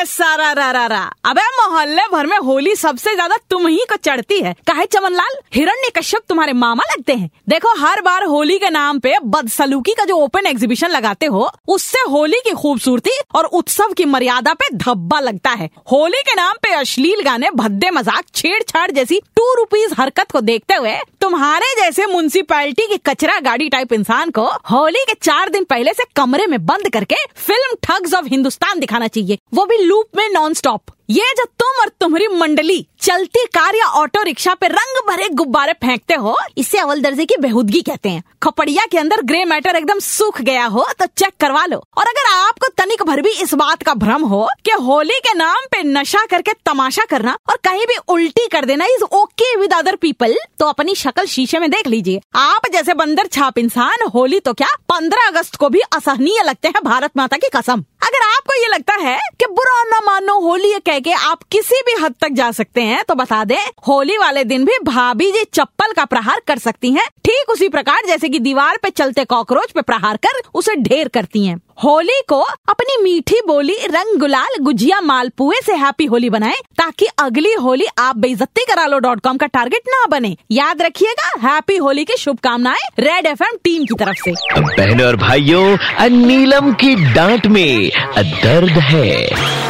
में सारा रा रा रा। अबे मोहल्ले भर में होली सबसे ज़्यादा तुम ही को चढ़ती है। काहे चमनलाल? हिरण्य कश्यप तुम्हारे मामा लगते हैं। देखो, हर बार होली के नाम पे बदसलूकी का जो ओपन एग्जीबिशन लगाते हो, उससे होली की खूबसूरती और उत्सव की मर्यादा पे धब्बा लगता है। होली के नाम पे अश्लील गाने, भद्दे मज़ाक, छेड़छाड़ जैसी टू रुपीज़ हरकत को देखते हुए तुम्हारे जैसे म्यूनसिपैलिटी की कचरा गाड़ी टाइप इंसान को होली के चार दिन पहले से कमरे में बंद करके फ़िल्म ठग्स ऑफ़ हिंदुस्तान दिखाना चाहिए। वो भी लूप में नॉन स्टॉप ये जो तुम और तुम्हारी मंडली चलती कार या ऑटो रिक्शा पे रंग भरे गुब्बारे फेंकते हो, इसे अवल दर्जे की बेहूदगी कहते हैं। खपड़िया के अंदर ग्रे मैटर एकदम सूख गया हो तो चेक करवा लो। और अगर आपको तनिक भर भी इस बात का भ्रम हो कि होली के नाम पे नशा करके तमाशा करना और कहीं भी उल्टी कर देना is okay with other people तो अपनी शक्ल शीशे में देख लीजिए। आप जैसे बंदर छाप इंसान, होली तो क्या पंद्रह अगस्त को भी असहनीय लगते हैं भारत माता की कसम। अगर आपको ये लगता है मानो होली कह के आप किसी भी हद तक जा सकते हैं तो बता दें, होली वाले दिन भी भाभी जी चप्पल का प्रहार कर सकती हैं। ठीक उसी प्रकार जैसे कि दीवार पे चलते कॉकरोच पे प्रहार कर उसे ढेर करती हैं। होली को अपनी मीठी बोली, रंग गुलाल, गुजिया मालपुए से हैप्पी होली बनाएँ, ताकि अगली होली आप बेइज्जती करा लो डॉट कॉम का टारगेट ना बने। याद रखिएगा, हैप्पी होली की शुभकामनाएँ रेड एफएम टीम की तरफ़ से। बहनों और भाइयों नीलम की डांट में दर्द है।